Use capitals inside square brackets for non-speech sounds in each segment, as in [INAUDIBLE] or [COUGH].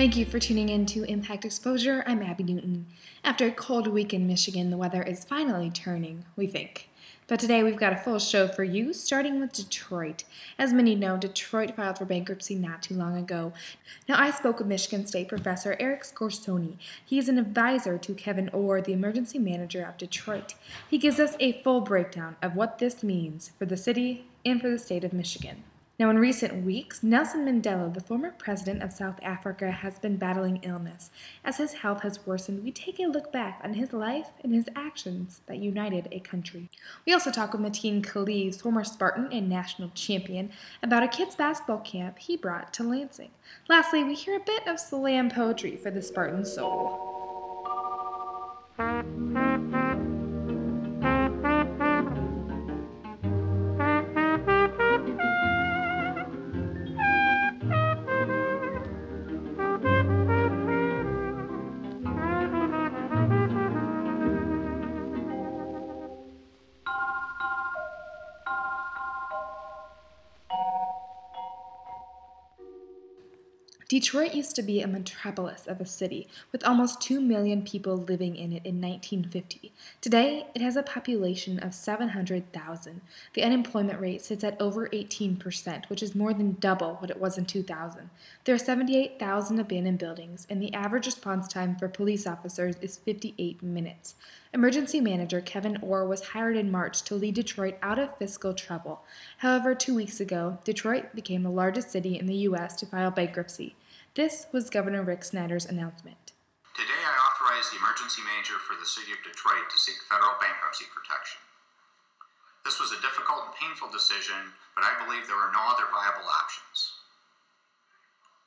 Thank you for tuning in to Impact Exposure. I'm Abby Newton. After a cold week in Michigan, the weather is finally turning, we think. But today we've got a full show for you, starting with Detroit. As many know, Detroit filed for bankruptcy not too long ago. Now, I spoke with Michigan State professor Eric Scorsone. He is an advisor to Kevyn Orr, the emergency manager of Detroit. He gives us a full breakdown of what this means for the city and for the state of Michigan. Now, in recent weeks, Nelson Mandela, the former president of South Africa, has been battling illness. As his health has worsened, we take a look back on his life and his actions that united a country. We also talk with Mateen Cleaves, former Spartan and national champion, about a kids' basketball camp he brought to Lansing. Lastly, we hear a bit of slam poetry for the Spartan soul. Detroit used to be a metropolis of a city, with almost 2 million people living in it in 1950. Today, it has a population of 700,000. The unemployment rate sits at over 18%, which is more than double what it was in 2000. There are 78,000 abandoned buildings, and the average response time for police officers is 58 minutes. Emergency manager Kevyn Orr was hired in March to lead Detroit out of fiscal trouble. However, two weeks ago, Detroit became the largest city in the U.S. to file bankruptcy. This was Governor Rick Snyder's announcement. Today, I authorize the emergency manager for the city of Detroit to seek federal bankruptcy protection. This was a difficult and painful decision, but I believe there were no other viable options.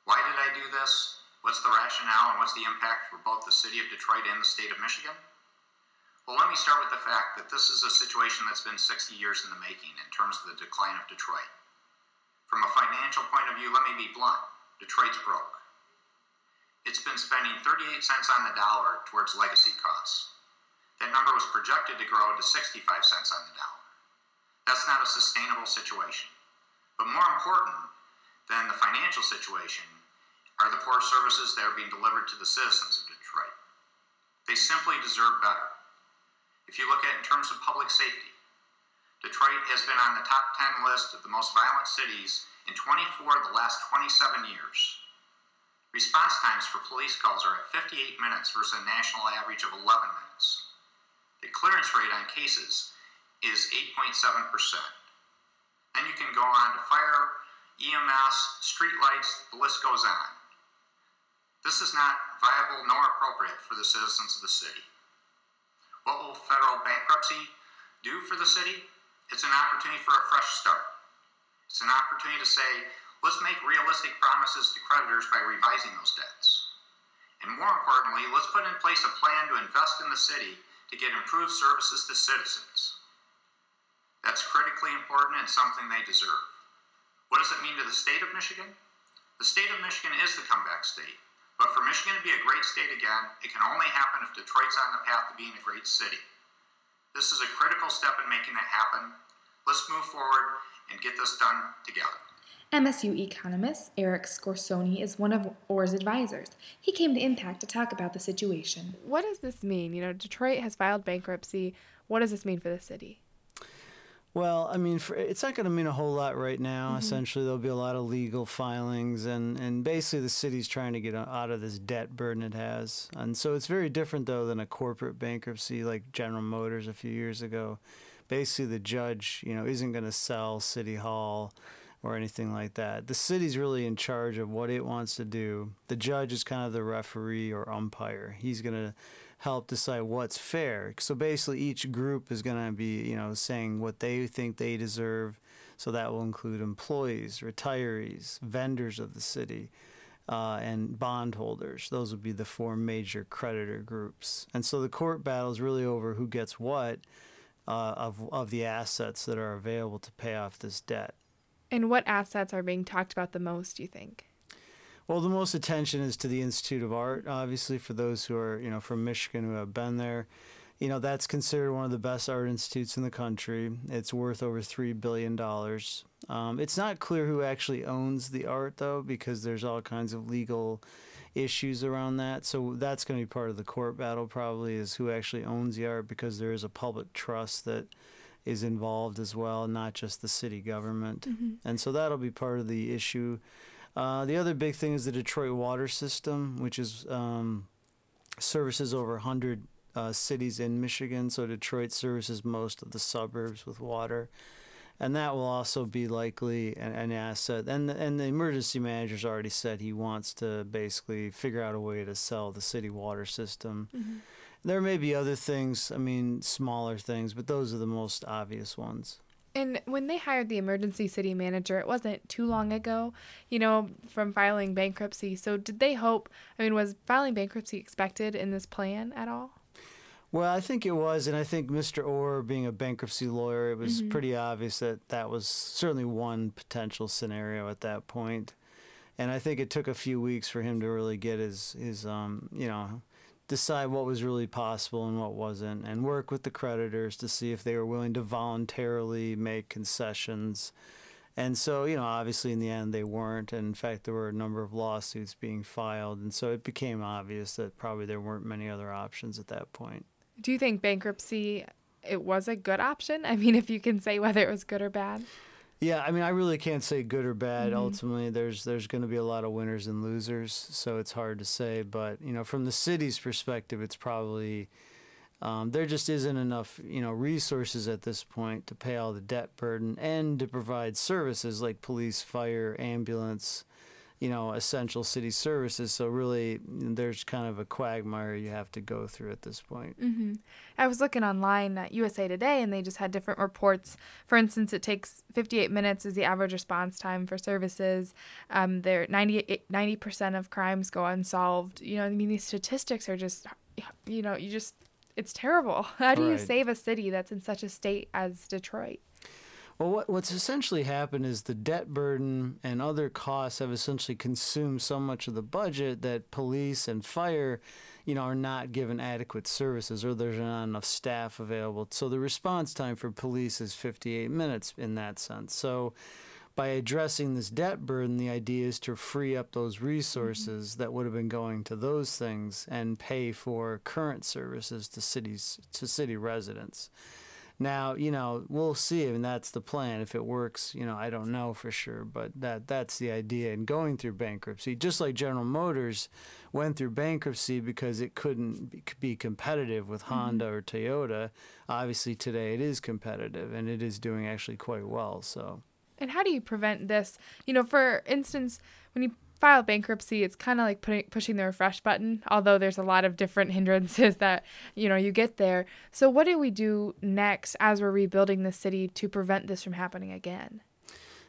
Why did I do this? What's the rationale and what's the impact for both the city of Detroit and the state of Michigan? Well, let me start with the fact that this is a situation that's been 60 years in the making in terms of the decline of Detroit. From a financial point of view, let me be blunt Detroit's broke. It's been spending 38 cents on the dollar towards legacy costs. That number was projected to grow to 65 cents on the dollar. That's not a sustainable situation. But more important than the financial situation are the poor services that are being delivered to the citizens of Detroit. They simply deserve better. If you look at it in terms of public safety, Detroit has been on the top 10 list of the most violent cities in 24 of the last 27 years. Response times for police calls are at 58 minutes versus a national average of 11 minutes. The clearance rate on cases is 8.7%. Then you can go on to fire, EMS, streetlights, the list goes on. This is not viable nor appropriate for the citizens of the city. What will federal bankruptcy do for the city? It's an opportunity for a fresh start. It's an opportunity to say, Let's make realistic promises to creditors by revising those debts. And more importantly, let's put in place a plan to invest in the city to get improved services to citizens. That's critically important and something they deserve. What does it mean to the state of Michigan? The state of Michigan is the comeback state. But for Michigan to be a great state again, it can only happen if Detroit's on the path to being a great city. This is a critical step in making that happen. Let's move forward and get this done together. MSU economist Eric Scorsone is one of Orr's advisors. He came to Impact to talk about the situation. What does this mean? You know, Detroit has filed bankruptcy. What does this mean for the city? Well, I mean, for, it's not going to mean a whole lot right now. Mm-hmm. Essentially, there'll be a lot of legal filings, and, and basically, the city's trying to get out of this debt burden it has. And so, it's very different, though, than a corporate bankruptcy like General Motors a few years ago. Basically, the judge, you know, isn't going to sell City Hall or anything like that. The city's really in charge of what it wants to do. The judge is kind of the referee or umpire. He's going to help decide what's fair. So basically, each group is going to be, you know, saying what they think they deserve. So that will include employees, retirees, vendors of the city. uh, and bondholders. Those would be the four major creditor groups. And so the court battle is really over who gets what uh, of, of the assets that are available to pay off this debt. And what assets are being talked about the most, do you think? Well, the most attention is to the Institute of Art, obviously, for those who are, you know, from Michigan who have been there. You know, that's considered one of the best art institutes in the country. It's worth over $3 billion. Um, it's not clear who actually owns the art, though, because there's all kinds of legal issues around that. So that's going to be part of the court battle, probably, is who actually owns the art, because there is a public trust that is involved as well, not just the city government. And so that'll be part of the issue. Uh, the other big thing is the Detroit water system, which is um, services over 100 uh, cities in Michigan. So Detroit services most of the suburbs with water. And that will also be likely an, an asset. And, and the emergency manager's already said he wants to basically figure out a way to sell the city water system. Mm-hmm. There may be other things, I mean, smaller things, but those are the most obvious ones. And when they hired the emergency city manager, it wasn't too long ago, you know, from filing bankruptcy. So did they hope, I mean, was filing bankruptcy expected in this plan at all? Well, I think it was, and I think Mr. Orr, being a bankruptcy lawyer, it was pretty obvious that that was certainly one potential scenario at that point. And I think it took a few weeks for him to really get his his um, you know decide what was really possible and what wasn't, and work with the creditors to see if they were willing to voluntarily make concessions. And so, you know, obviously in the end they weren't. And in fact, there were a number of lawsuits being filed. And so it became obvious that probably there weren't many other options at that point. Do you think bankruptcy it was a good option? I mean, if you can say whether it was good or bad. Yeah, I mean, I really can't say good or bad. Ultimately, there's there's going to be a lot of winners and losers, so it's hard to say. But you know, from the city's perspective, it's probably um, there just isn't enough you know resources at this point to pay all the debt burden and to provide services like police, fire, ambulance, you know, essential city services. So really, there's kind of a quagmire you have to go through at this point. I was looking online at USA Today and they just had different reports. For instance, it takes 58 minutes is the average response time for services. Um, there 98 90% of crimes go unsolved. You know, I mean these statistics are just you know, you just it's terrible. [LAUGHS] How do you save a city that's in such a state as Detroit? Well, what, what's essentially happened is the debt burden and other costs have essentially consumed so much of the budget that police and fire, you know, are not given adequate services or there's not enough staff available. So the response time for police is 58 minutes in that sense. So by addressing this debt burden, the idea is to free up those resources that would have been going to those things and pay for current services to cities to city residents. Now, you know, we'll see, and that's the plan. If it works, you know, I don't know for sure, but that that's the idea. And going through bankruptcy, just like General Motors went through bankruptcy because it couldn't be- be competitive with mm-hmm. Honda or Toyota. Obviously, today it is competitive, and it is doing actually quite well. So. And how do you prevent this? You know, for instance, when you file bankruptcy, it's kind of like putting, pushing the refresh button, although there's a lot of different [LAUGHS] hindrances that, you know, you get there. So, what do we do next as we're rebuilding the city to prevent this from happening again?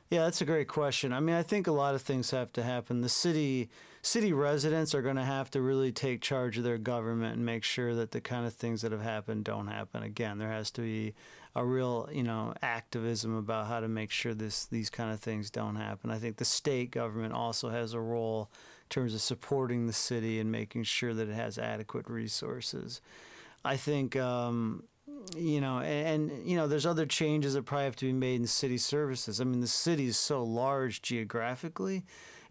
Yeah, that's a great question. I mean, I think a lot of things have to happen. The city city residents are going to have to really take charge of their government and make sure that the kind of things that have happened don't happen again. There has to be a real, you know, activism about how to make sure this these kind of things don't happen. I think the state government also has a role in terms of supporting the city and making sure that it has adequate resources. I think um, you know, and, and you know, there's other changes that probably have to be made in city services. I mean, the city is so large geographically,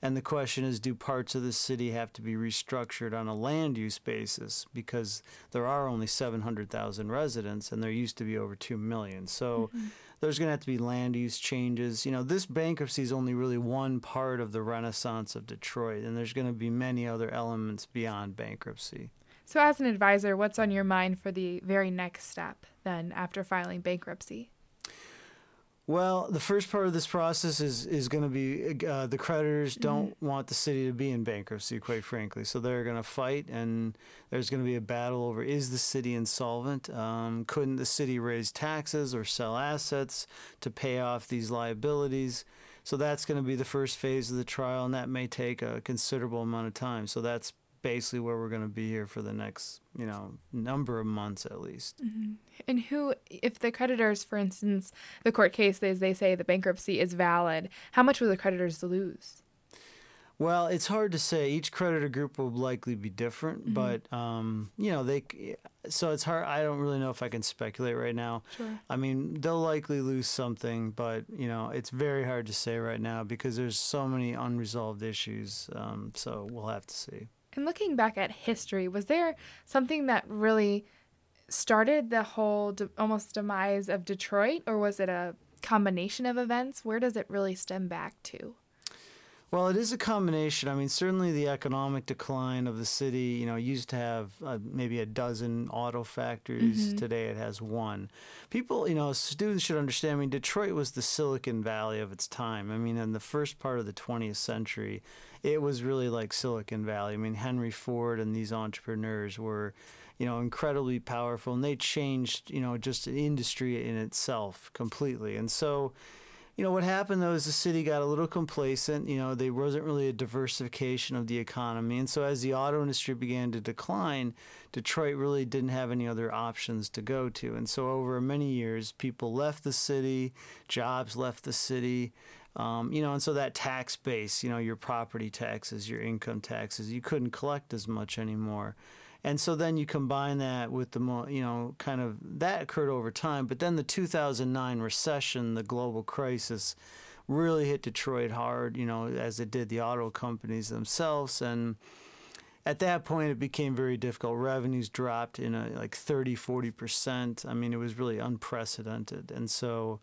and the question is, do parts of the city have to be restructured on a land use basis because there are only 700,000 residents, and there used to be over two million. So. Mm-hmm. There's going to have to be land use changes. You know, this bankruptcy is only really one part of the renaissance of Detroit, and there's going to be many other elements beyond bankruptcy. So, as an advisor, what's on your mind for the very next step then after filing bankruptcy? Well, the first part of this process is is going to be uh, the creditors don't want the city to be in bankruptcy, quite frankly. So they're going to fight, and there's going to be a battle over is the city insolvent? Um, couldn't the city raise taxes or sell assets to pay off these liabilities? So that's going to be the first phase of the trial, and that may take a considerable amount of time. So that's basically where we're going to be here for the next, you know, number of months at least. Mm-hmm. And who, if the creditors, for instance, the court case, as they say, the bankruptcy is valid, how much will the creditors lose? Well, it's hard to say. Each creditor group will likely be different, mm-hmm. but um, you know they. So it's hard. I don't really know if I can speculate right now. Sure. I mean, they'll likely lose something, but you know it's very hard to say right now because there's so many unresolved issues. Um, so we'll have to see. And looking back at history, was there something that really started the whole de- almost demise of Detroit, or was it a combination of events? Where does it really stem back to? Well, it is a combination. I mean, certainly the economic decline of the city, you know, used to have uh, maybe a dozen auto factories. Mm-hmm. Today it has one. People, you know, students should understand. I mean, Detroit was the Silicon Valley of its time. I mean, in the first part of the 20th century, it was really like Silicon Valley. I mean, Henry Ford and these entrepreneurs were, you know, incredibly powerful and they changed, you know, just an industry in itself completely. And so, you know, what happened though is the city got a little complacent. You know, there wasn't really a diversification of the economy. And so as the auto industry began to decline, Detroit really didn't have any other options to go to. And so over many years, people left the city, jobs left the city. Um, you know, and so that tax base, you know, your property taxes, your income taxes, you couldn't collect as much anymore. And so then you combine that with the, you know, kind of that occurred over time. But then the 2009 recession, the global crisis, really hit Detroit hard, you know, as it did the auto companies themselves. And at that point, it became very difficult. Revenues dropped in a, like 30, 40%. I mean, it was really unprecedented. And so,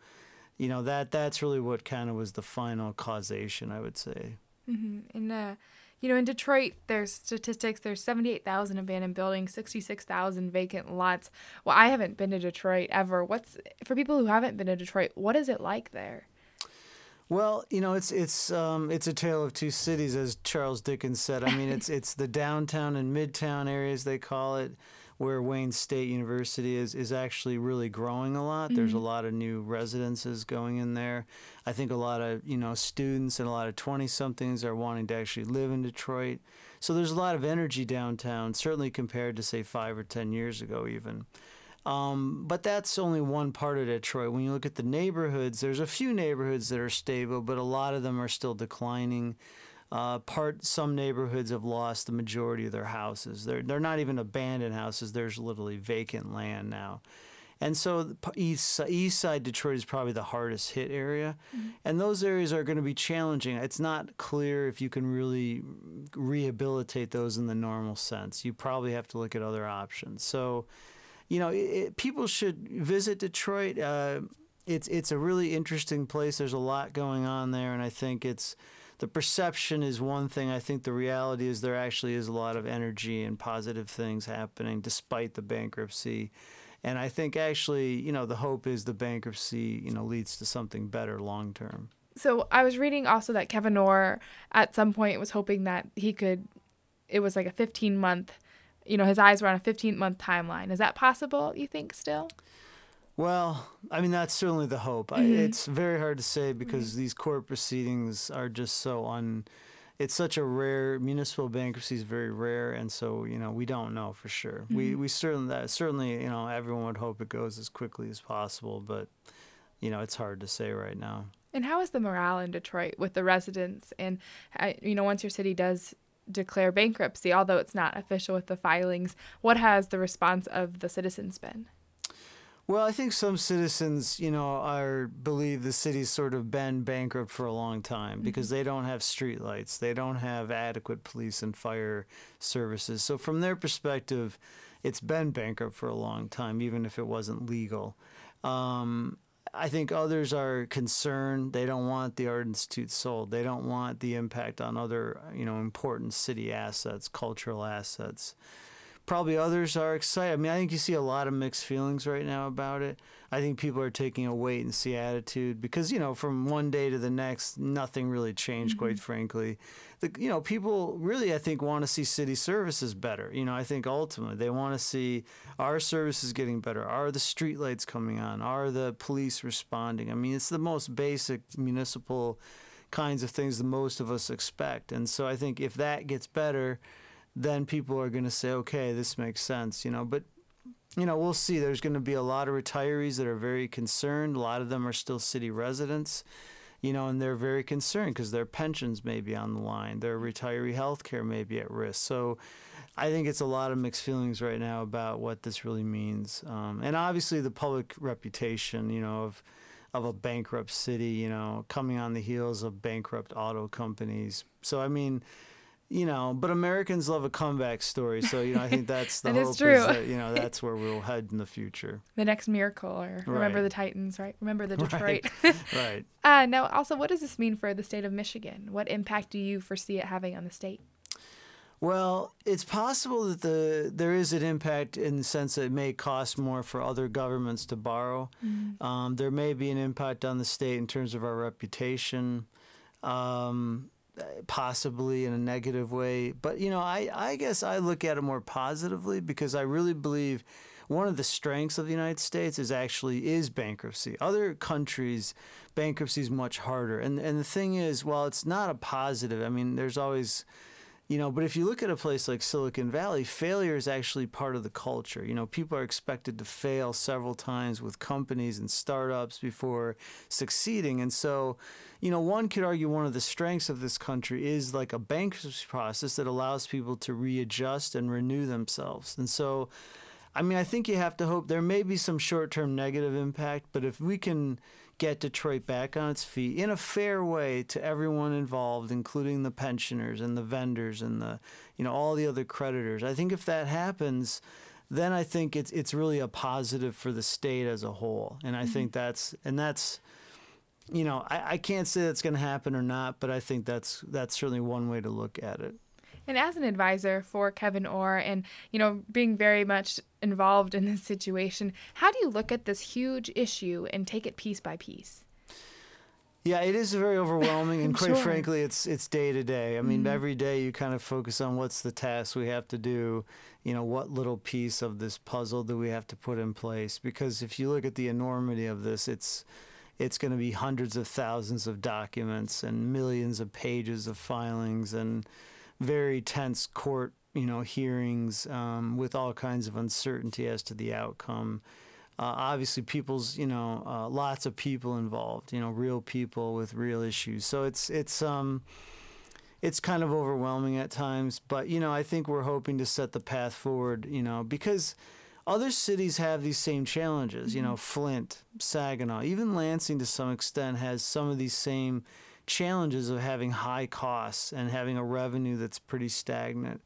you know, that that's really what kind of was the final causation, I would say. Mm-hmm. And, uh, you know, in Detroit, there's statistics. There's 78,000 abandoned buildings, 66,000 vacant lots. Well, I haven't been to Detroit ever. What's for people who haven't been to Detroit? What is it like there? Well, you know, it's it's um, it's a tale of two cities, as Charles Dickens said. I mean, [LAUGHS] it's it's the downtown and midtown areas they call it where Wayne State University is is actually really growing a lot. Mm-hmm. There's a mm-hmm. lot of new residences going in there. I think a lot of you know students and a lot of twenty somethings are wanting to actually live in Detroit. So there's a lot of energy downtown, certainly compared to say five or ten years ago, even. Um, but that's only one part of Detroit. When you look at the neighborhoods, there's a few neighborhoods that are stable, but a lot of them are still declining. Uh, part some neighborhoods have lost the majority of their houses. They're they're not even abandoned houses. There's literally vacant land now. And so east east side Detroit is probably the hardest hit area, mm-hmm. and those areas are going to be challenging. It's not clear if you can really rehabilitate those in the normal sense. You probably have to look at other options. So, you know, it, people should visit Detroit. Uh, it's it's a really interesting place. There's a lot going on there, and I think it's the perception is one thing. I think the reality is there actually is a lot of energy and positive things happening despite the bankruptcy. And I think actually, you know, the hope is the bankruptcy, you know, leads to something better long term. So I was reading also that Kevyn Orr at some point was hoping that he could, it was like a 15 month, you know, his eyes were on a 15 month timeline. Is that possible, you think, still? Well, I mean, that's certainly the hope. Mm-hmm. I, it's very hard to say because mm-hmm. these court proceedings are just so un. It's such a rare municipal bankruptcy is very rare, and so you know we don't know for sure. Mm-hmm. We we certainly that certainly you know everyone would hope it goes as quickly as possible, but you know it's hard to say right now. And how is the morale in Detroit with the residents? And uh, you know, once your city does declare bankruptcy, although it's not official with the filings, what has the response of the citizens been? Well, I think some citizens, you know, are believe the city's sort of been bankrupt for a long time mm-hmm. because they don't have streetlights, they don't have adequate police and fire services. So from their perspective, it's been bankrupt for a long time, even if it wasn't legal. Um, I think others are concerned. They don't want the Art Institute sold. They don't want the impact on other, you know, important city assets, cultural assets probably others are excited. I mean, I think you see a lot of mixed feelings right now about it. I think people are taking a wait and see attitude because you know from one day to the next, nothing really changed. Mm-hmm. Quite frankly, the, you know people really I think want to see city services better. You know, I think ultimately they want to see our services getting better. Are the streetlights coming on? Are the police responding? I mean, it's the most basic municipal kinds of things that most of us expect. And so I think if that gets better, then people are going to say, okay, this makes sense, you know. But you know, we'll see. There's going to be a lot of retirees that are very concerned. A lot of them are still city residents, you know, and they're very concerned because their pensions may be on the line, their retiree health care may be at risk. So I think it's a lot of mixed feelings right now about what this really means. Um, and obviously, the public reputation, you know, of of a bankrupt city, you know, coming on the heels of bankrupt auto companies. So I mean, you know, but Americans love a comeback story. So you know, I think that's [LAUGHS] the That is hope true. that you know that's where we'll head in the future. [LAUGHS] The next miracle, or remember Right. the Titans, right? Remember the [LAUGHS] Detroit. Right. uh, now, also, what does this mean for the state of Michigan? What impact do you foresee it having on the state? Well, it's possible that the there is an impact in the sense that it may cost more for other governments to borrow. Um, there may be an impact on the state in terms of our reputation, um, possibly in a negative way. But you know, I, I guess I look at it more positively because I really believe one of the strengths of the United States is actually is bankruptcy. Other countries, bankruptcy is much harder. And and the thing is, while it's not a positive, I mean, there's always you know, but if you look at a place like Silicon Valley, failure is actually part of the culture. You know, people are expected to fail several times with companies and startups before succeeding. And so, you know, one could argue one of the strengths of this country is like a bankruptcy process that allows people to readjust and renew themselves. And so, I mean, I think you have to hope there may be some short term negative impact, but if we can get Detroit back on its feet in a fair way to everyone involved, including the pensioners and the vendors and the, you know, all the other creditors, I think if that happens, then I think it's it's really a positive for the state as a whole. And I think mm-hmm. that's and that's you know, I, I can't say that's going to happen or not, but I think that's that's certainly one way to look at it. And as an advisor for Kevyn Orr and, you know, being very much involved in this situation, how do you look at this huge issue and take it piece by piece? Yeah, it is very overwhelming, [LAUGHS] and quite Sure. Mm-hmm. frankly, it's it's day to day. I mean, every day you kind of focus on what's the task we have to do. You know, what little piece of this puzzle do we have to put in place? Because if you look at the enormity of this, it's it's going to be hundreds of thousands of documents and millions of pages of filings and very tense court, you know, hearings um, with all kinds of uncertainty as to the outcome. Uh, obviously, people's, you know, uh, lots of people involved, you know, real people with real issues. So it's it's um, it's kind of overwhelming at times. But you know, I think we're hoping to set the path forward, you know, because other cities have these same challenges. You know, Flint, Saginaw, even Lansing to some extent has some of these same challenges of having high costs and having a revenue that's pretty stagnant.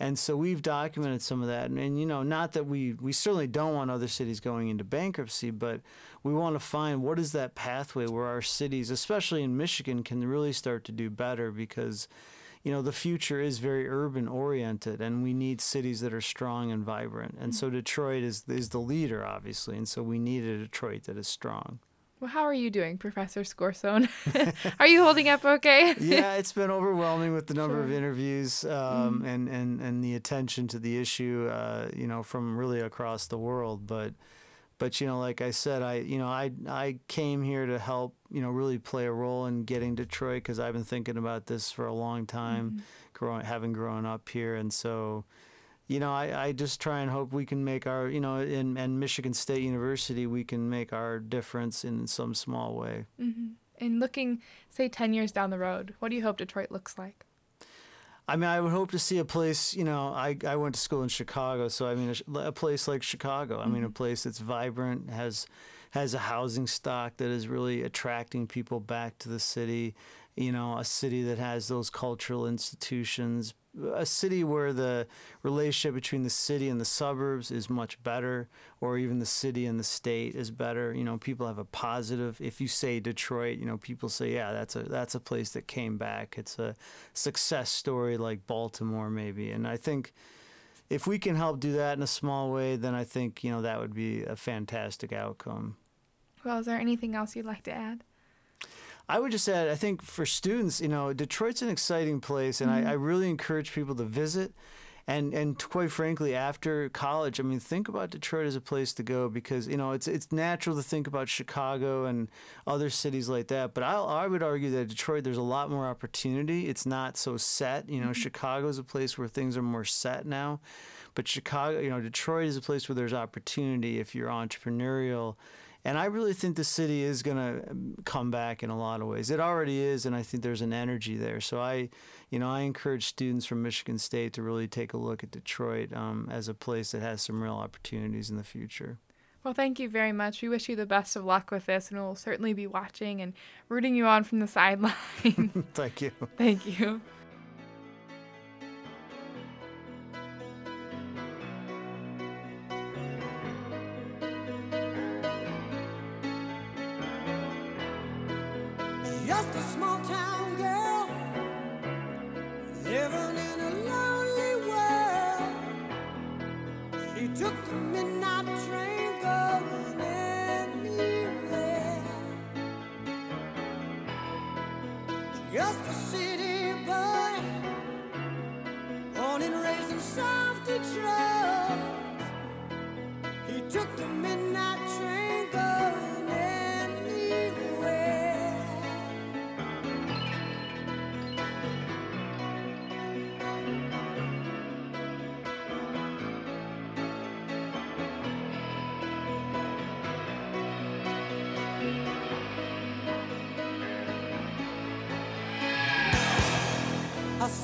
And so we've documented some of that. And, and, you know, not that we, we certainly don't want other cities going into bankruptcy, but we want to find what is that pathway where our cities, especially in Michigan, can really start to do better because, you know, the future is very urban oriented and we need cities that are strong and vibrant. And so mm-hmm. Detroit is, is the leader, obviously. And so we need a Detroit that is strong. Well, how are you doing, Professor Scorsone? [LAUGHS] are you holding up okay? [LAUGHS] yeah, it's been overwhelming with the number of interviews um, and, and, and the attention to the issue, uh, you know, from really across the world. But, but you know, like I said, I you know I I came here to help you know really play a role in getting Detroit because I've been thinking about this for a long time, growing having grown up here, and so. You know, I, I just try and hope we can make our, you know, in and Michigan State University, we can make our difference in some small way. Mm-hmm. And looking, say, 10 years down the road, what do you hope Detroit looks like? I mean, I would hope to see a place. You know, I, I went to school in Chicago, so I mean, a, a place like Chicago. I mean, a place that's vibrant, has has a housing stock that is really attracting people back to the city. You know, a city that has those cultural institutions. A city where the relationship between the city and the suburbs is much better, or even the city and the state is better. You know, people have a positive. If you say Detroit, you know, people say, yeah, that's a that's a place that came back. It's a success story like Baltimore, maybe. And I think if we can help do that in a small way, then I think you know that would be a fantastic outcome. Well, is there anything else you'd like to add? I would just add, I think for students, you know, Detroit's an exciting place, and I, I really encourage people to visit and and quite frankly, after college, I mean, think about Detroit as a place to go because you know it's it's natural to think about Chicago and other cities like that. But I I would argue that Detroit there's a lot more opportunity. It's not so set. You know, mm-hmm. Chicago is a place where things are more set now, but Chicago, you know, Detroit is a place where there's opportunity if you're entrepreneurial and I really think the city is going to um, come back in a lot of ways. It already is, and I think there's an energy there. So I, you know, I encourage students from Michigan State to really take a look at Detroit um, as a place that has some real opportunities in the future. Well, thank you very much. We wish you the best of luck with this, and we'll certainly be watching and rooting you on from the sidelines. [LAUGHS] thank you. Thank you.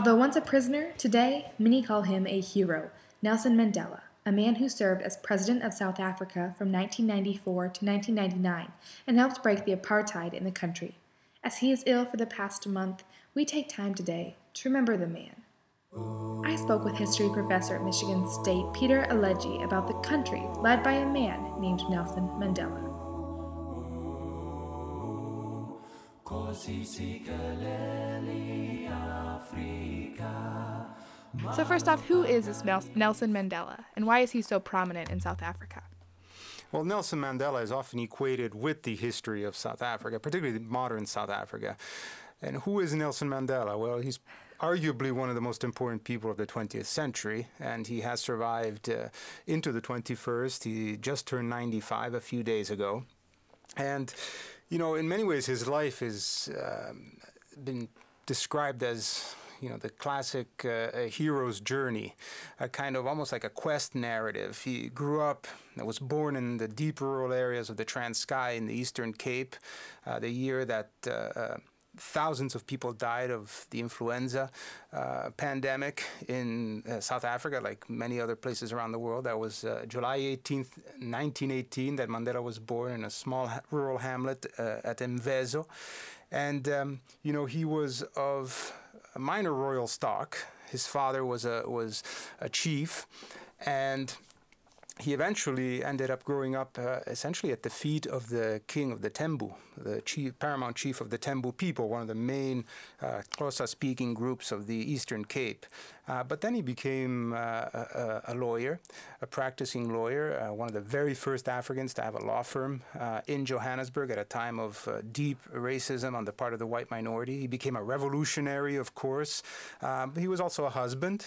Although once a prisoner, today many call him a hero, Nelson Mandela, a man who served as President of South Africa from 1994 to 1999 and helped break the apartheid in the country. As he is ill for the past month, we take time today to remember the man. I spoke with history professor at Michigan State Peter Alegi about the country led by a man named Nelson Mandela. So, first off, who is this Nelson Mandela and why is he so prominent in South Africa? Well, Nelson Mandela is often equated with the history of South Africa, particularly modern South Africa. And who is Nelson Mandela? Well, he's arguably one of the most important people of the 20th century, and he has survived uh, into the 21st. He just turned 95 a few days ago. And, you know, in many ways, his life has um, been described as you know the classic uh, hero's journey, a kind of almost like a quest narrative. He grew up, was born in the deep rural areas of the Transkei in the Eastern Cape, uh, the year that uh, uh thousands of people died of the influenza uh, pandemic in uh, South Africa, like many other places around the world. That was uh, July 18th, 1918, that Mandela was born in a small rural hamlet uh, at Mvezo. And, um, you know, he was of minor royal stock. His father was a, was a chief. And he eventually ended up growing up uh, essentially at the feet of the king of the Tembu, the chief, paramount chief of the Tembu people, one of the main uh, Xhosa speaking groups of the Eastern Cape. Uh, but then he became uh, a, a, lawyer, a practicing lawyer, uh, one of the very first Africans to have a law firm uh, in Johannesburg at a time of deep racism on the part of the white minority. He became a revolutionary, of course. but he was also a husband.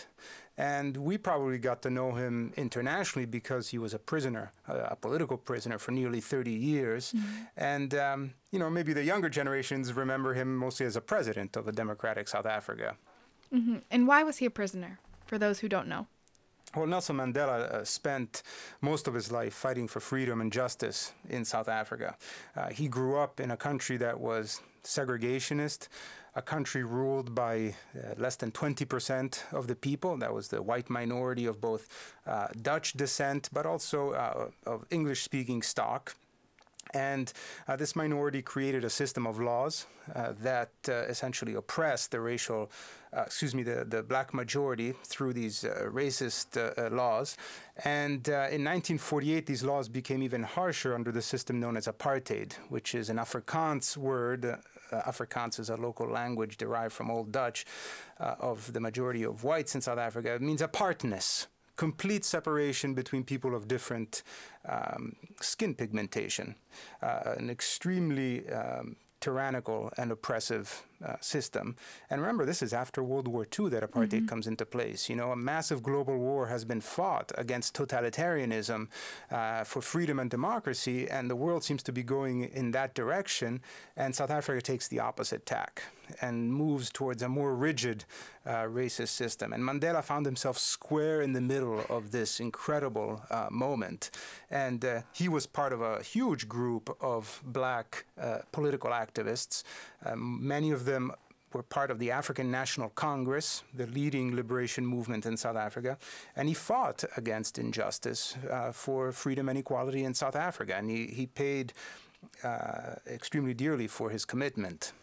And we probably got to know him internationally because he was a prisoner, a, political prisoner for nearly 30 years. Mm-hmm. And, um, you know, maybe the younger generations remember him mostly as a president of a democratic South Africa. Mm-hmm. And why was he a prisoner, for those who don't know? Well, Nelson Mandela uh, spent most of his life fighting for freedom and justice in South Africa. Uh, he grew up in a country that was segregationist, a country ruled by uh, less than 20% of the people. That was the white minority of both uh, Dutch descent, but also uh, of English speaking stock. And uh, this minority created a system of laws uh, that uh, essentially oppressed the racial, uh, excuse me, the, the black majority through these uh, racist uh, laws. And in 1948, these laws became even harsher under the system known as apartheid, which is an Afrikaans word Afrikaans is a local language derived from Old Dutch of the majority of whites in South Africa. It means apartness, complete separation between people of different um, skin pigmentation, uh, an extremely um, tyrannical and oppressive uh, system. And remember, this is after World War II that apartheid mm-hmm. comes into place. You know, a massive global war has been fought against totalitarianism uh, for freedom and democracy, and the world seems to be going in that direction. And South Africa takes the opposite tack and moves towards a more rigid uh, racist system. And Mandela found himself square in the middle of this incredible uh, moment. And uh, he was part of a huge group of black uh, political activists. Um, many of them were part of the African National Congress, the leading liberation movement in South Africa, and he fought against injustice uh, for freedom and equality in South Africa, and he, he paid uh, extremely dearly for his commitment.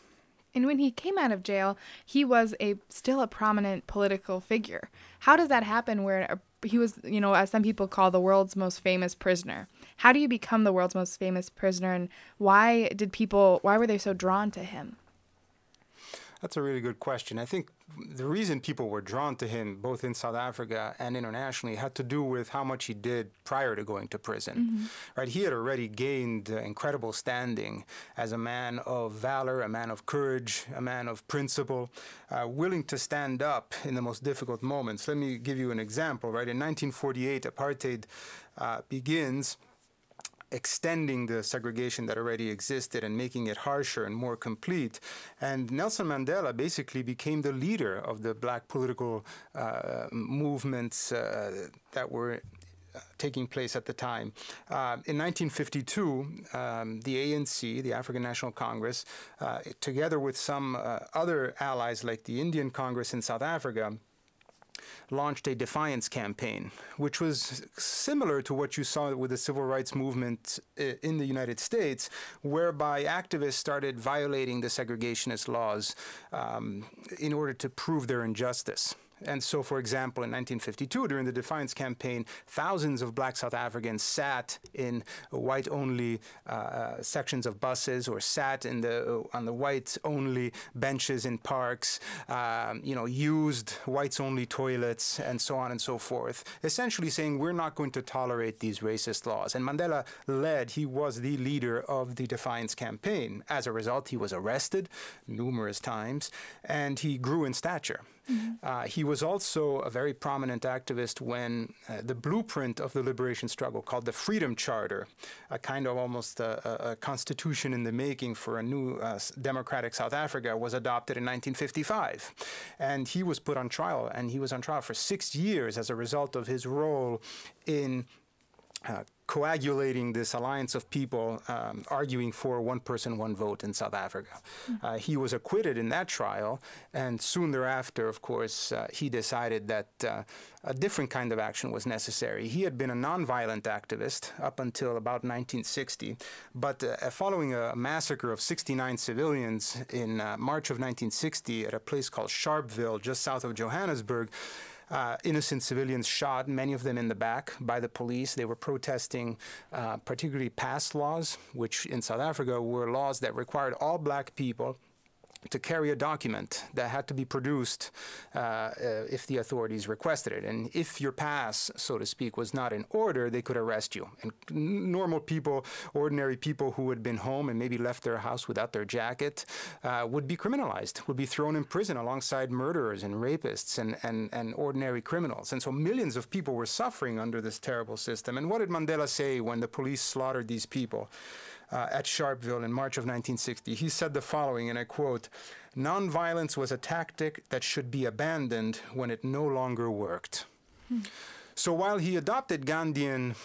And when he came out of jail, he was a still a prominent political figure. How does that happen where he was, you know, as some people call the world's most famous prisoner? How do you become the world's most famous prisoner and why did people why were they so drawn to him? That's a really good question. I think the reason people were drawn to him, both in South Africa and internationally, had to do with how much he did prior to going to prison. Mm-hmm. Right, he had already gained uh, incredible standing as a man of valor, a man of courage, a man of principle, uh, willing to stand up in the most difficult moments. Let me give you an example. Right, in 1948, apartheid uh, begins extending the segregation that already existed and making it harsher and more complete. And Nelson Mandela basically became the leader of the black political uh, movements uh, that were uh, taking place at the time. Uh, in 1952, um, the ANC, the African National Congress, uh, together with some uh, other allies like the Indian Congress in South Africa, launched a defiance campaign, which was similar to what you saw with the civil rights movement in the United States, whereby activists started violating the segregationist laws um, in order to prove their injustice. And so, for example, in 1952, during the Defiance campaign, thousands of black South Africans sat in white only uh, uh, sections of buses or sat in the, uh, on the white only benches in parks, um, you know, used whites only toilets, and so on and so forth, essentially saying we're not going to tolerate these racist laws. And Mandela led, he was the leader of the Defiance campaign. As a result, he was arrested numerous times and he grew in stature. Mm-hmm. Uh, he was also a very prominent activist when uh, the blueprint of the liberation struggle, called the Freedom Charter, a kind of almost a, a constitution in the making for a new uh, democratic South Africa, was adopted in 1955. And he was put on trial, and he was on trial for six years as a result of his role in uh, coagulating this alliance of people um, arguing for one person, one vote in South Africa. Mm-hmm. Uh, he was acquitted in that trial, and soon thereafter, of course, uh, he decided that uh, a different kind of action was necessary. He had been a nonviolent activist up until about 1960, but uh, following a massacre of 69 civilians in uh, March of 1960 at a place called Sharpeville, just south of Johannesburg, uh, innocent civilians shot, many of them in the back by the police. They were protesting uh, particularly pass laws, which in South Africa were laws that required all black people to carry a document that had to be produced uh, uh, if the authorities requested it. And if your pass, so to speak, was not in order, they could arrest you. And normal people, ordinary people who had been home and maybe left their house without their jacket, uh, would be criminalized, would be thrown in prison alongside murderers and rapists and, and, and ordinary criminals. And so millions of people were suffering under this terrible system. And what did Mandela say when the police slaughtered these people? Uh, at Sharpeville in March of 1960. He said the following, and I quote Nonviolence was a tactic that should be abandoned when it no longer worked. Hmm. So while he adopted Gandhian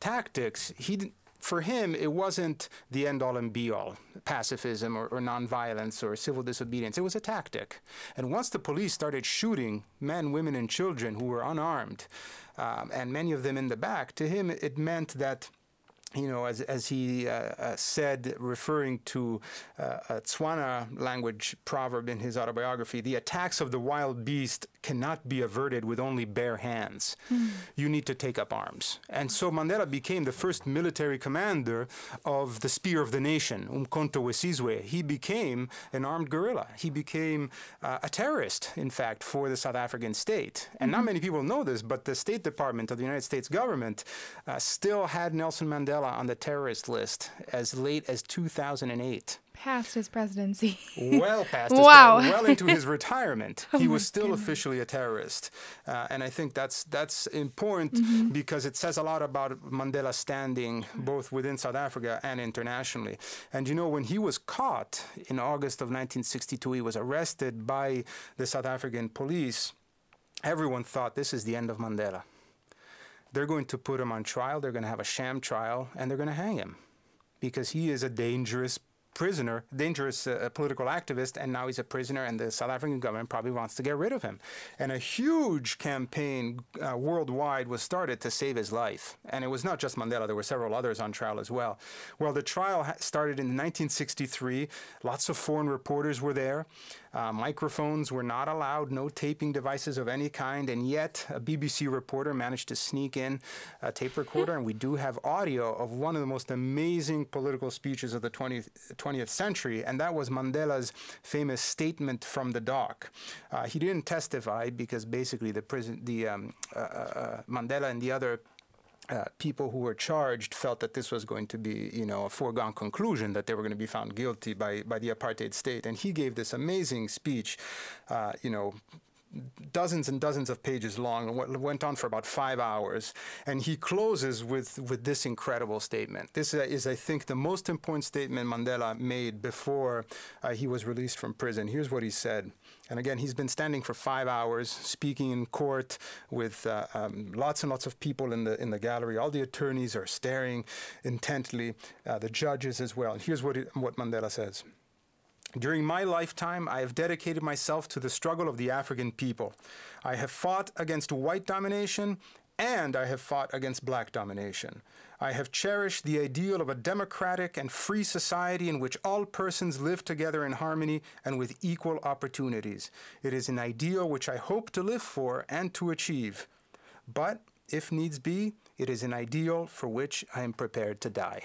tactics, he for him, it wasn't the end all and be all, pacifism or, or nonviolence or civil disobedience. It was a tactic. And once the police started shooting men, women, and children who were unarmed, um, and many of them in the back, to him it meant that you know, as, as he uh, uh, said, referring to uh, a Tswana language proverb in his autobiography, the attacks of the wild beast cannot be averted with only bare hands. Mm. You need to take up arms. And so Mandela became the first military commander of the Spear of the Nation, Umkhonto we Sizwe. He became an armed guerrilla. He became uh, a terrorist, in fact, for the South African state. And mm-hmm. not many people know this, but the State Department of the United States government uh, still had Nelson Mandela Mandela on the terrorist list as late as 2008. Past his presidency. well past [LAUGHS] his wow. well into his [LAUGHS] retirement. oh he was still goodness. officially a terrorist. Uh, and I think that's that's important mm-hmm. because it says a lot about Mandela's standing both within South Africa and internationally. And you know, when he was caught in August of 1962, he was arrested by the South African police. Everyone thought this is the end of Mandela. They're going to put him on trial, they're going to have a sham trial, and they're going to hang him because he is a dangerous prisoner, dangerous uh, political activist, and now he's a prisoner, and the South African government probably wants to get rid of him. And a huge campaign uh, worldwide was started to save his life. And it was not just Mandela, there were several others on trial as well. Well, the trial started in 1963. Lots of foreign reporters were there. Uh, microphones were not allowed, no taping devices of any kind, and yet a BBC reporter managed to sneak in a tape recorder, and we do have audio of one of the most amazing political speeches of the 20th, 20th century, and that was Mandela's famous statement from the dock. Uh, he didn't testify because basically the prison, the um, uh, uh, uh Mandela and the other uh, people who were charged felt that this was going to be, you know, a foregone conclusion that they were going to be found guilty by, by the apartheid state. And he gave this amazing speech, uh, you know, dozens and dozens of pages long and went on for about five hours. And he closes with, with this incredible statement. This is, I think, the most important statement Mandela made before uh, he was released from prison. Here's what he said. And again, he's been standing for five hours, speaking in court with uh, um, lots and lots of people in the in the gallery. All the attorneys are staring intently, uh, the judges as well. And here's what it, what Mandela says. During my lifetime, I have dedicated myself to the struggle of the African people. I have fought against white domination and I have fought against black domination. I have cherished the ideal of a democratic and free society in which all persons live together in harmony and with equal opportunities. It is an ideal which I hope to live for and to achieve. But, if needs be, it is an ideal for which I am prepared to die.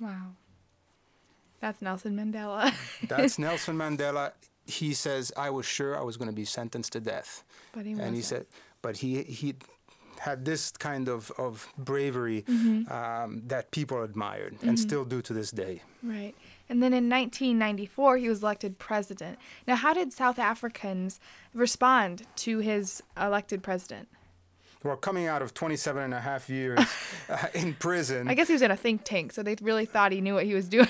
Wow. That's Nelson Mandela. That's [LAUGHS] Nelson Mandela. He says, I was sure I was going to be sentenced to death. But he and he said, but he, he had this kind of, of bravery Mm-hmm. um, that people admired and still do to this day. Right. And then in 1994, he was elected president. Now, how did South Africans respond to his elected president? Well, coming out of 27 and a half years [LAUGHS] uh, in prison, I guess he was in a think tank, so they really thought he knew what he was doing.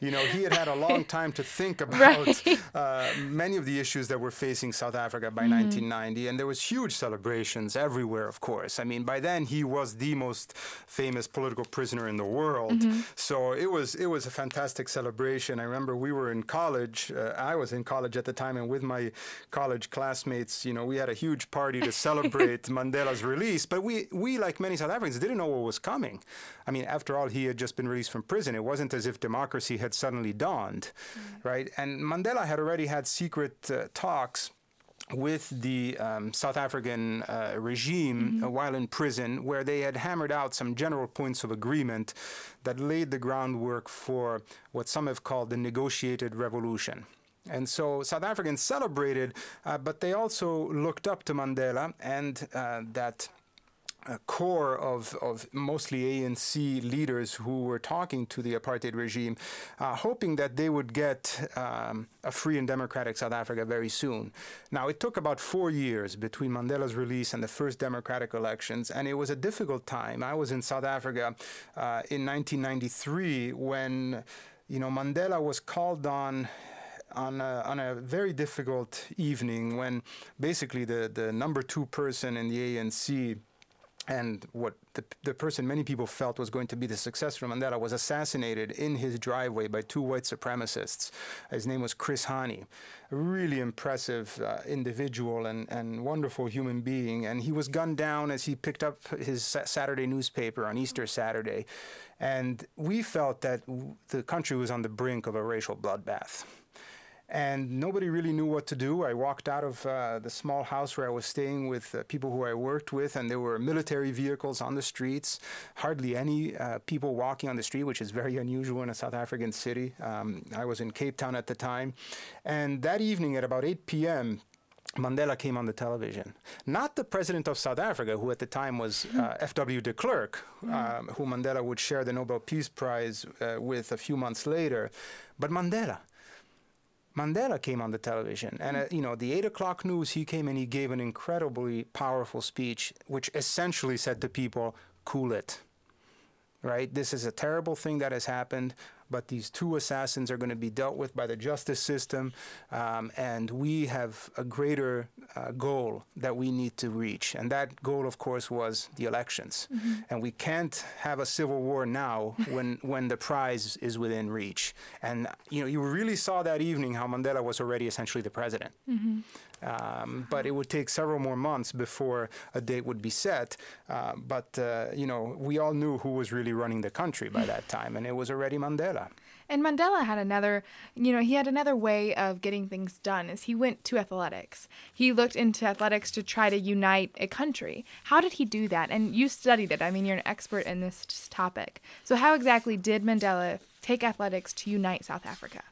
you know, he had had a long time to think [LAUGHS] about Right. uh, many of the issues that were facing South Africa by 1990, and there was huge celebrations everywhere. Of course, I mean, by then he was the most famous political prisoner in the world, so it was it was a fantastic celebration. I remember we were in college. Uh, I was in college at the time, and with my college classmates, you know, we had a huge party to [LAUGHS] celebrate Mandela's release. But we we like many South Africans didn't know what was coming. I mean, after all, he had just been released from prison. It wasn't as if democracy had suddenly dawned, right? And Mandela had already had secret uh, talks with the um, South African uh, regime uh, while in prison, where they had hammered out some general points of agreement that laid the groundwork for what some have called the negotiated revolution. And so South Africans celebrated, uh, but they also looked up to Mandela and uh, that a core of, of mostly ANC leaders who were talking to the apartheid regime, uh, hoping that they would get um, a free and democratic South Africa very soon. Now, it took about four years between Mandela's release and the first democratic elections, and it was a difficult time. I was in South Africa uh, in 1993 when, you know, Mandela was called on on a, on a very difficult evening when basically the, the number two person in the ANC and what the, the person many people felt was going to be the successor of Mandela was assassinated in his driveway by two white supremacists. His name was Chris Hani, a really impressive uh, individual and, and wonderful human being. And he was gunned down as he picked up his Saturday newspaper on Easter Saturday. And we felt that the country was on the brink of a racial bloodbath and nobody really knew what to do. I walked out of uh, the small house where I was staying with uh, people who I worked with, and there were military vehicles on the streets. Hardly any uh, people walking on the street, which is very unusual in a South African city. Um, I was in Cape Town at the time, and that evening at about 8 p.m. Mandela came on the television. Not the president of South Africa, who at the time was uh, F.W. de Klerk, um, who Mandela would share the Nobel Peace Prize uh, with a few months later, but Mandela. Mandela came on the television, and at, you know the eight o'clock news. He came and he gave an incredibly powerful speech, which essentially said to people, "Cool it." Right? This is a terrible thing that has happened, but these two assassins are going to be dealt with by the justice system, um, and we have a greater uh, goal that we need to reach. And that goal, of course, was the elections. And we can't have a civil war now [LAUGHS] when, when the prize is within reach. And you know, you really saw that evening how Mandela was already essentially the president. Um, but it would take several more months before a date would be set. Uh, but uh, you know, we all knew who was really running the country by that [LAUGHS] time, and it was already Mandela. And Mandela had another, you know, he had another way of getting things done is he went to athletics. He looked into athletics to try to unite a country. How did he do that? And you studied it. I mean, you're an expert in this topic. So how exactly did Mandela take athletics to unite South Africa?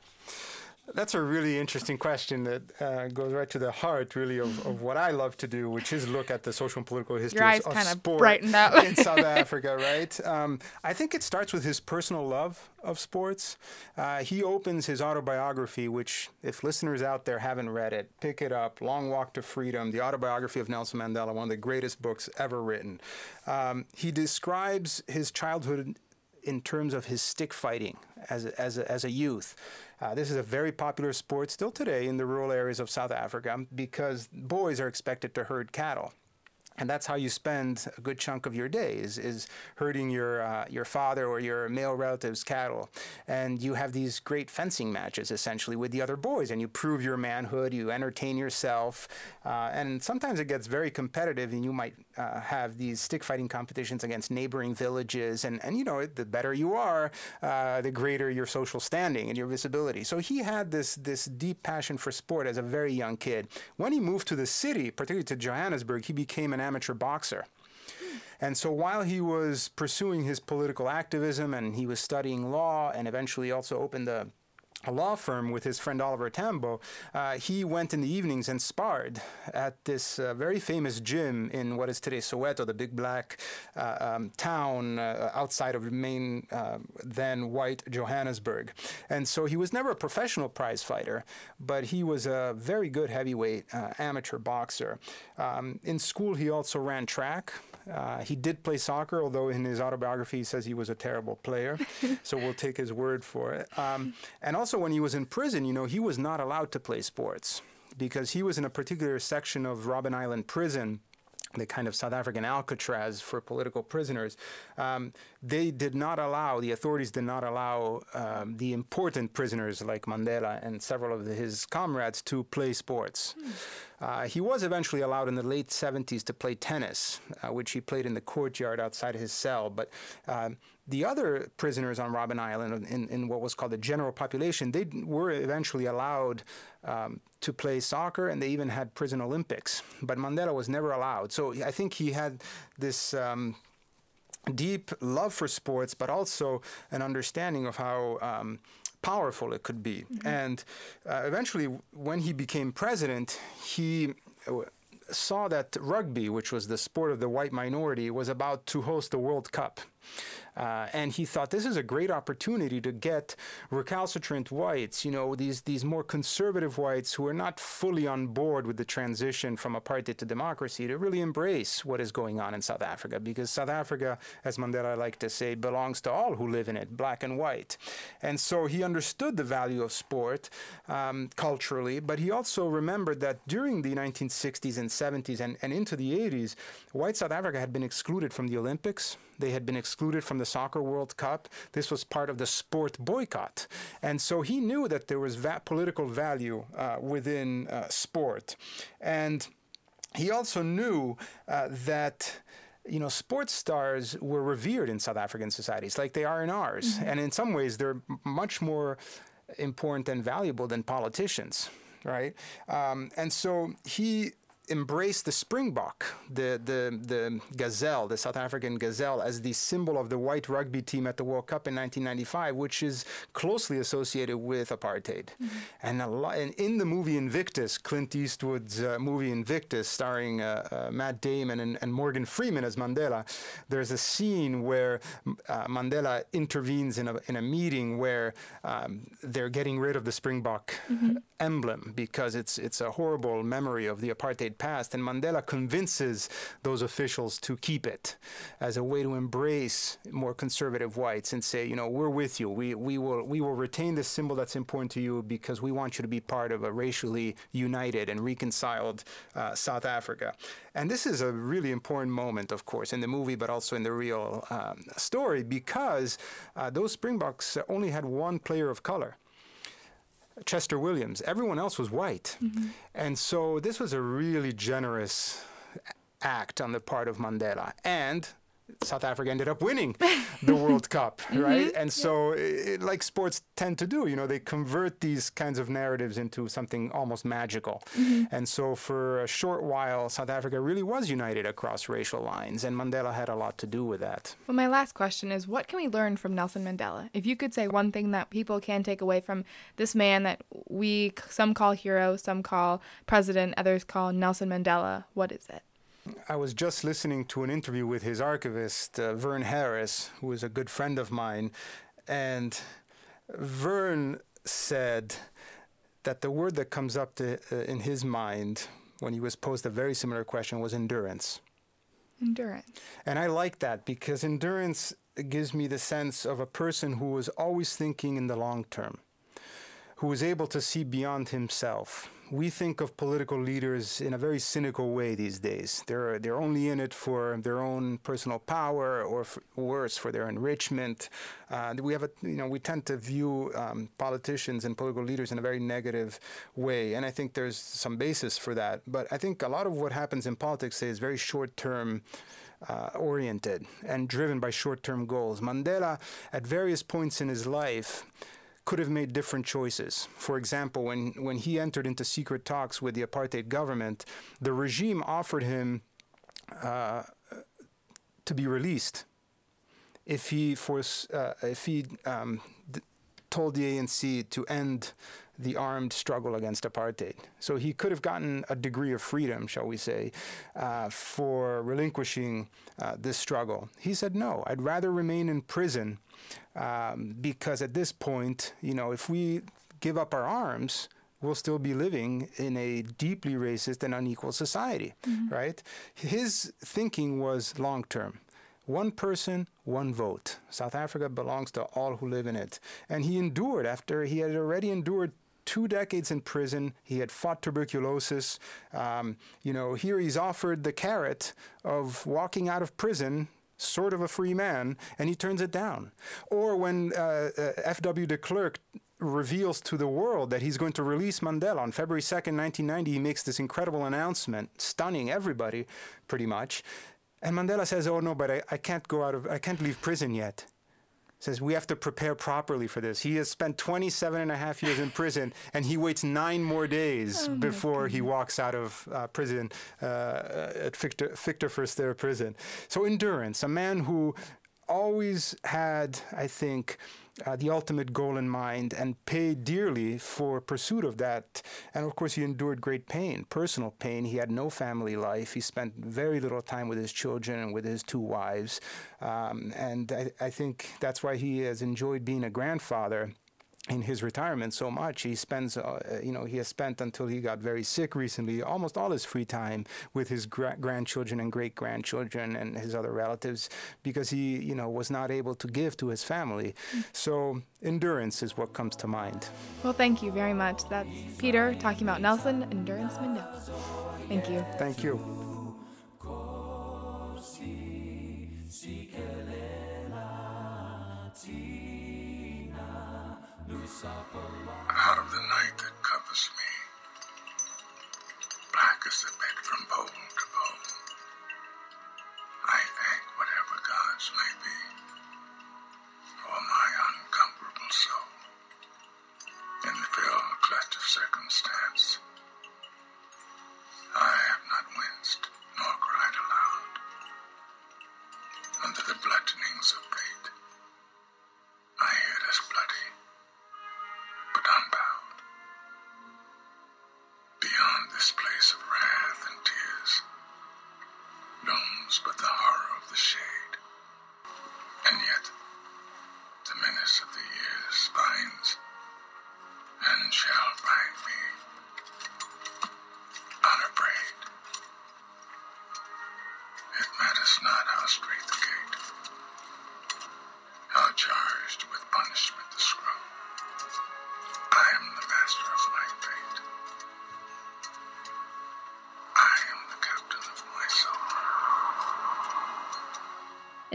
That's a really interesting question that uh, goes right to the heart, really, of, of what I love to do, which is look at the social and political history eyes of kinda brightened up. in South Africa, right? Um, I think it starts with his personal love of sports. Uh, he opens his autobiography, which, if listeners out there haven't read it, pick it up Long Walk to Freedom, the autobiography of Nelson Mandela, one of the greatest books ever written. Um, he describes his childhood in terms of his stick fighting as a, as a, as a youth. Uh, this is a very popular sport still today in the rural areas of South Africa because boys are expected to herd cattle. And that's how you spend a good chunk of your day is, is herding your uh, your father or your male relative's cattle. And you have these great fencing matches essentially with the other boys and you prove your manhood you entertain yourself uh, and sometimes it gets very competitive and you might uh, have these stick fighting competitions against neighboring villages and, and you know the better you are uh, the greater your social standing and your visibility. So he had this this deep passion for sport as a very young kid. When he moved to the city particularly to Johannesburg he became an amateur boxer. And so while he was pursuing his political activism and he was studying law and eventually also opened a a law firm with his friend Oliver Tambo, uh, he went in the evenings and sparred at this uh, very famous gym in what is today Soweto, the big black uh, um, town uh, outside of main uh, then white Johannesburg. And so he was never a professional prize fighter, but he was a very good heavyweight uh, amateur boxer. Um, in school, he also ran track. Uh, he did play soccer, although in his autobiography he says he was a terrible player. [LAUGHS] so we'll take his word for it. Um, and also, when he was in prison, you know, he was not allowed to play sports because he was in a particular section of Robben Island prison the kind of South African Alcatraz for political prisoners, um, they did not allow, the authorities did not allow um, the important prisoners like Mandela and several of his comrades to play sports. Hmm. Uh, he was eventually allowed in the late 70s to play tennis, uh, which he played in the courtyard outside his cell. But uh, the other prisoners on Robben Island, in, in, what was called the general population, they were eventually allowed um, to play soccer, and they even had prison Olympics. But Mandela was never allowed. So I think he had this. Um, deep love for sports, but also an understanding of how um, powerful it could be. Mm-hmm. And uh, eventually, when he became president, he uh, saw that rugby, which was the sport of the white minority, was about to host the World Cup. Uh, and he thought this is a great opportunity to get recalcitrant whites, you know, these, these more conservative whites who are not fully on board with the transition from apartheid to democracy to really embrace what is going on in South Africa. Because South Africa, as Mandela liked to say, belongs to all who live in it, black and white. And so he understood the value of sport um, culturally, but he also remembered that during the 1960s and 70s and, and into the 80s, white South Africa had been excluded from the Olympics. They had been excluded from the Soccer World Cup. This was part of the sport boycott. And so he knew that there was va- political value uh, within uh, sport. And he also knew uh, that you know, sports stars were revered in South African societies like they are in ours. Mm-hmm. And in some ways, they're much more important and valuable than politicians, right? Um, and so he embraced the springbok, the, the, the gazelle, the South African gazelle, as the symbol of the white rugby team at the World Cup in 1995, which is closely associated with apartheid. Mm-hmm. And, lot, and, in the movie Invictus, Clint Eastwood's uh, movie Invictus, starring uh, uh, Matt Damon and, and, Morgan Freeman as Mandela, there's a scene where uh, Mandela intervenes in a, in a meeting where um, they're getting rid of the springbok mm-hmm. emblem because it's, it's a horrible memory of the apartheid And Mandela convinces those officials to keep it as a way to embrace more conservative whites and say, you know, we're with you. We, we, will, we will retain this symbol that's important to you because we want you to be part of a racially united and reconciled uh, South Africa. And this is a really important moment, of course, in the movie, but also in the real um, story because uh, those Springboks only had one player of color. Chester Williams. Everyone else was white. Mm-hmm. And so this was a really generous act on the part of Mandela. And South Africa ended up winning [LAUGHS] the World Cup, mm-hmm. right? Mm-hmm. And so, it, like sports tend to do, you know, they convert these kinds of narratives into something almost magical. Mm-hmm. And so, for a short while, South Africa really was united across racial lines, and Mandela had a lot to do with that. Well, my last question is what can we learn from Nelson Mandela? If you could say one thing that people can take away from this man that we some call hero, some call president, others call Nelson Mandela, what is it? I was just listening to an interview with his archivist, uh, Verne Harris, who is a good friend of mine. And Verne said that the word that comes up to, uh, in his mind when he was posed a very similar question was endurance. Endurance. And I like that because endurance gives me the sense of a person who is always thinking in the long term who was able to see beyond himself. We think of political leaders in a very cynical way these days. They're, they're only in it for their own personal power or for, worse, for their enrichment. Uh, we, have a, you know, we tend to view um, politicians and political leaders in a very negative way, and I think there's some basis for that. But I think a lot of what happens in politics today is very short term. Uh, oriented and driven by short term goals. Mandela, at various points in his life, could have made different choices. For example, when, when he entered into secret talks with the apartheid government, the regime offered him uh, to be released if he force, uh, if he um, told the ANC to end the armed struggle against apartheid. So he could have gotten a degree of freedom, shall we say, uh, for relinquishing uh, this struggle. He said, no, I'd rather remain in prison um, because at this point, you know, if we give up our arms, we'll still be living in a deeply racist and unequal society, mm-hmm. right? His thinking was long term. One person, one vote. South Africa belongs to all who live in it. And he endured after he had already endured two decades in prison. He had fought tuberculosis. Um, you know, here he's offered the carrot of walking out of prison sort of a free man, and he turns it down. Or when uh, uh, F.W. de Klerk reveals to the world that he's going to release Mandela on February 2nd, 1990, he makes this incredible announcement, stunning everybody pretty much. And Mandela says, Oh no, but I, I can't go out of, I can't leave prison yet says we have to prepare properly for this. He has spent 27 and a half years in [SIGHS] prison, and he waits nine more days oh before he walks out of uh, prison uh, at Victor, Victor Verster prison. So endurance, a man who always had, I think, uh, the ultimate goal in mind and paid dearly for pursuit of that. And of course, he endured great pain, personal pain. He had no family life. He spent very little time with his children and with his two wives. Um, and I, I think that's why he has enjoyed being a grandfather in his retirement so much. He spends, uh, you know, he has spent until he got very sick recently almost all his free time with his gra- grandchildren and great grandchildren and his other relatives because he, you know, was not able to give to his family. So endurance is what comes to mind. Well, thank you very much. That's Peter talking about Nelson Endurance Mandela. Thank you. Thank you. Out of the night that covers me, black as the bed from pole to pole, I thank whatever gods may be for my uncomparable soul. In the fell clutch of circumstance, I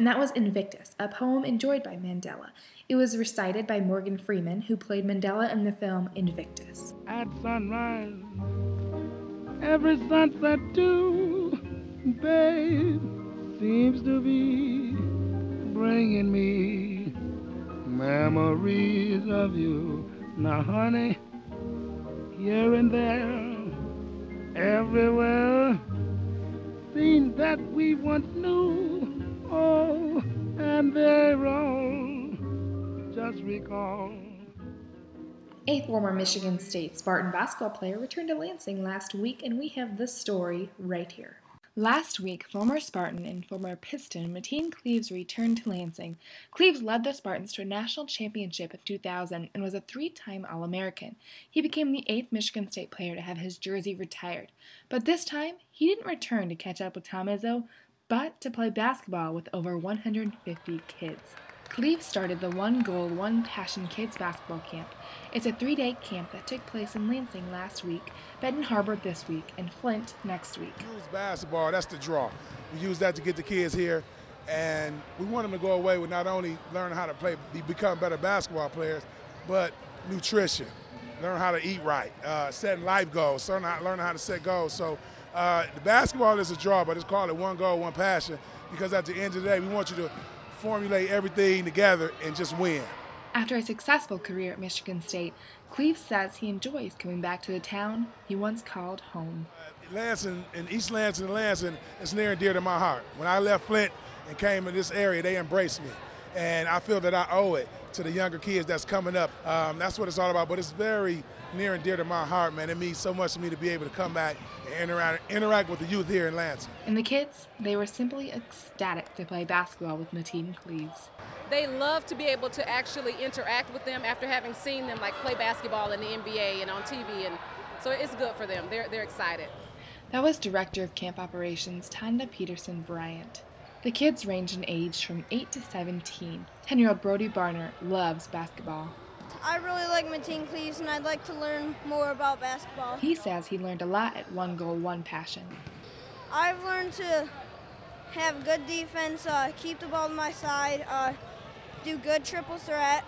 And that was Invictus, a poem enjoyed by Mandela. It was recited by Morgan Freeman, who played Mandela in the film Invictus. At sunrise, every sunset too, babe, seems to be bringing me memories of you. Now, honey, here and there, everywhere, scenes that we once knew, oh, and they're all just recall. A former Michigan State Spartan basketball player returned to Lansing last week, and we have the story right here. Last week, former Spartan and former Piston Mateen Cleaves returned to Lansing. Cleaves led the Spartans to a national championship in 2000 and was a three time All American. He became the eighth Michigan State player to have his jersey retired. But this time, he didn't return to catch up with Tom Izzo, but to play basketball with over 150 kids. Cleaves started the One Goal, One Passion Kids Basketball Camp. It's a three day camp that took place in Lansing last week, Benton Harbor this week, and Flint next week. Use basketball, that's the draw. We use that to get the kids here, and we want them to go away with not only learning how to play, become better basketball players, but nutrition, learn how to eat right, uh, setting life goals, learn how, learn how to set goals. So uh, the basketball is a draw, but it's called it one goal, one passion, because at the end of the day, we want you to formulate everything together and just win. After a successful career at Michigan State, Cleaves says he enjoys coming back to the town he once called home. Uh, Lansing and East Lansing and Lansing is near and dear to my heart. When I left Flint and came in this area, they embraced me. And I feel that I owe it to the younger kids that's coming up. Um, that's what it's all about. But it's very near and dear to my heart, man. It means so much to me to be able to come back and interact, interact with the youth here in Lansing. And the kids, they were simply ecstatic to play basketball with Mateen Cleaves. They love to be able to actually interact with them after having seen them like play basketball in the NBA and on TV, and so it's good for them. They're they're excited. That was Director of Camp Operations Tanda Peterson Bryant. The kids range in age from 8 to 17. 10 year old Brody Barner loves basketball. I really like Mateen Cleaves and I'd like to learn more about basketball. He says he learned a lot at One Goal, One Passion. I've learned to have good defense, uh, keep the ball to my side, uh, do good triple threat,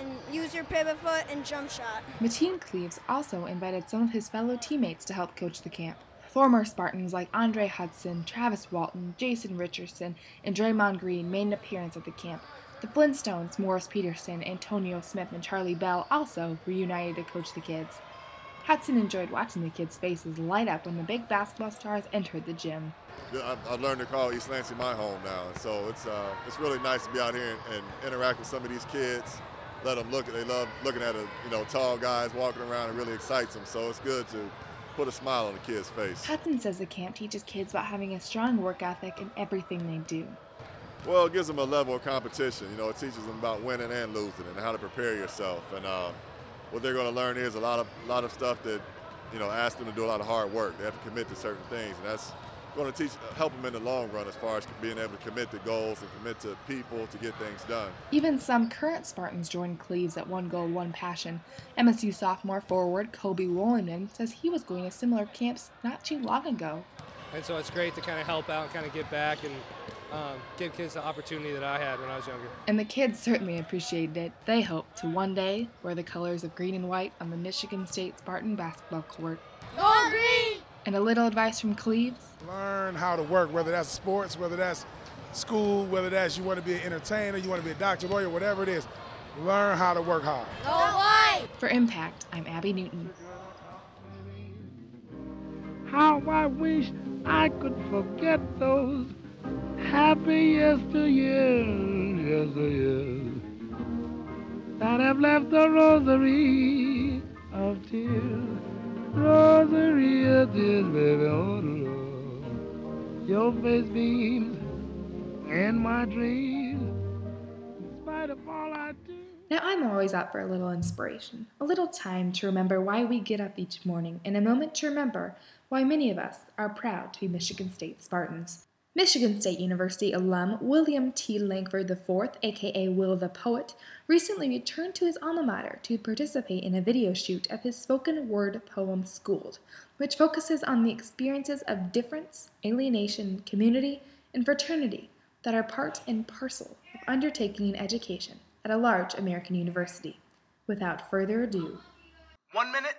and use your pivot foot and jump shot. Mateen Cleaves also invited some of his fellow teammates to help coach the camp. Former Spartans like Andre Hudson, Travis Walton, Jason Richardson, and Draymond Green made an appearance at the camp, the Flintstones, Morris Peterson, Antonio Smith, and Charlie Bell also reunited to coach the kids. Hudson enjoyed watching the kids' faces light up when the big basketball stars entered the gym. I've learned to call East Lansing my home now, so it's uh, it's really nice to be out here and, and, interact with some of these kids. Let them look. They love looking at a you know tall guys walking around. It really excites them. So it's good to put a smile on the kid's face. Hudson says the camp teaches kids about having a strong work ethic in everything they do. Well, it gives them a level of competition. You know, it teaches them about winning and losing and how to prepare yourself. And uh, what they're going to learn is a lot of a lot of stuff that you know asks them to do a lot of hard work. They have to commit to certain things, and that's going to teach help them in the long run as far as being able to commit to goals and commit to people to get things done. Even some current Spartans joined Cleaves at One Goal, One Passion. MSU sophomore forward Colby Wollenman says he was going to similar camps not too long ago. And so it's great to kind of help out and kind of give back and um, give kids the opportunity that I had when I was younger. And the kids certainly appreciated it. They hope to one day wear the colors of green and white on the Michigan State Spartan basketball court. Go green! And a little advice from Cleaves learn how to work, whether that's sports, whether that's school, whether that's you want to be an entertainer, you want to be a doctor, lawyer, whatever it is. Learn how to work hard. Go white! For Impact, I'm Abby Newton. How I wish I could forget those happy yesteryears, yesteryears that have left a rosary of tears, rosary of tears, baby. Oh, Lord. Your face beams in my dreams, in spite of all I do. Now, I'm always up for a little inspiration, a little time to remember why we get up each morning, and a moment to remember why many of us are proud to be Michigan State Spartans. Michigan State University alum William T. Langford IV, aka Will the Poet, recently returned to his alma mater to participate in a video shoot of his spoken word poem Schooled, which focuses on the experiences of difference, alienation, community, and fraternity that are part and parcel of undertaking an education at a large American university. Without further ado, one minute,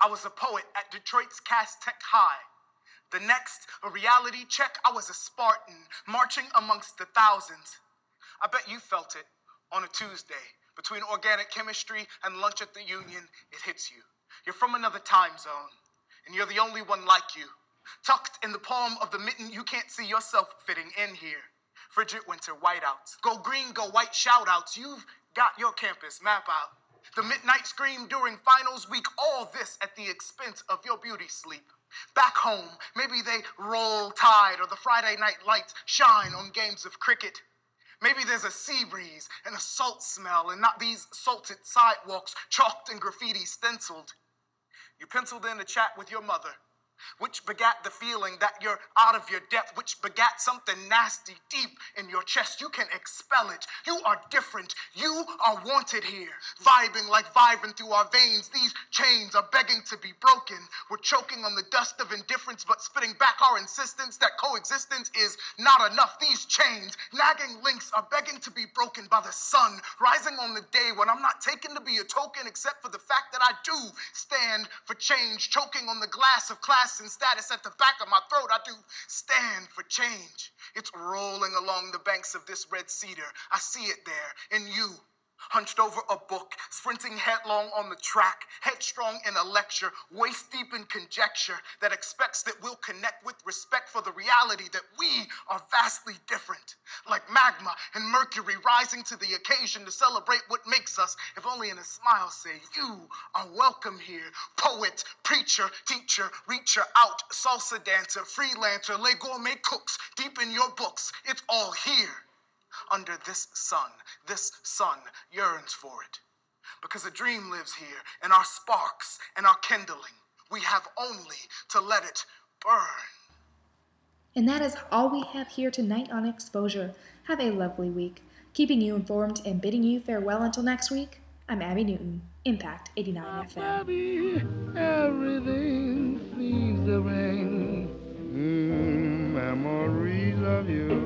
I was a poet at Detroit's Cass Tech High. The next, a reality check, I was a Spartan, marching amongst the thousands. I bet you felt it on a Tuesday. Between organic chemistry and lunch at the Union, it hits you. You're from another time zone, and you're the only one like you. Tucked in the palm of the mitten, you can't see yourself fitting in here. Frigid winter whiteouts. Go green, go white shoutouts. You've got your campus map out. The midnight scream during finals week, all this at the expense of your beauty sleep. Back home, maybe they roll tide or the Friday night lights shine on games of cricket. Maybe there's a sea breeze and a salt smell and not these salted sidewalks chalked and graffiti stenciled. You penciled in a chat with your mother which begat the feeling that you're out of your depth, which begat something nasty deep in your chest. You can expel it. You are different. You are wanted here. Vibing like vibrant through our veins. These chains are begging to be broken. We're choking on the dust of indifference, but spitting back our insistence that coexistence is not enough. These chains, nagging links, are begging to be broken by the sun, rising on the day when I'm not taken to be a token except for the fact that I do stand for change, choking on the glass of class and status at the back of my throat. I do stand for change. It's rolling along the banks of this red cedar. I see it there in you hunched over a book, sprinting headlong on the track, headstrong in a lecture, waist deep in conjecture that expects that we'll connect with respect for the reality that we are vastly different. Like magma and mercury rising to the occasion to celebrate what makes us, if only in a smile say, You are welcome here. Poet, preacher, teacher, reacher out, salsa dancer, freelancer, lay gourmet cooks, deep in your books. It's all here under this sun. This sun yearns for it. Because a dream lives here in our sparks and our kindling. We have only to let it burn. And that is all we have here tonight on Exposure. Have a lovely week. Keeping you informed and bidding you farewell until next week, I'm Abby Newton, Impact 89 FM. Abby, Everything seems to ring. Mm, memories of you.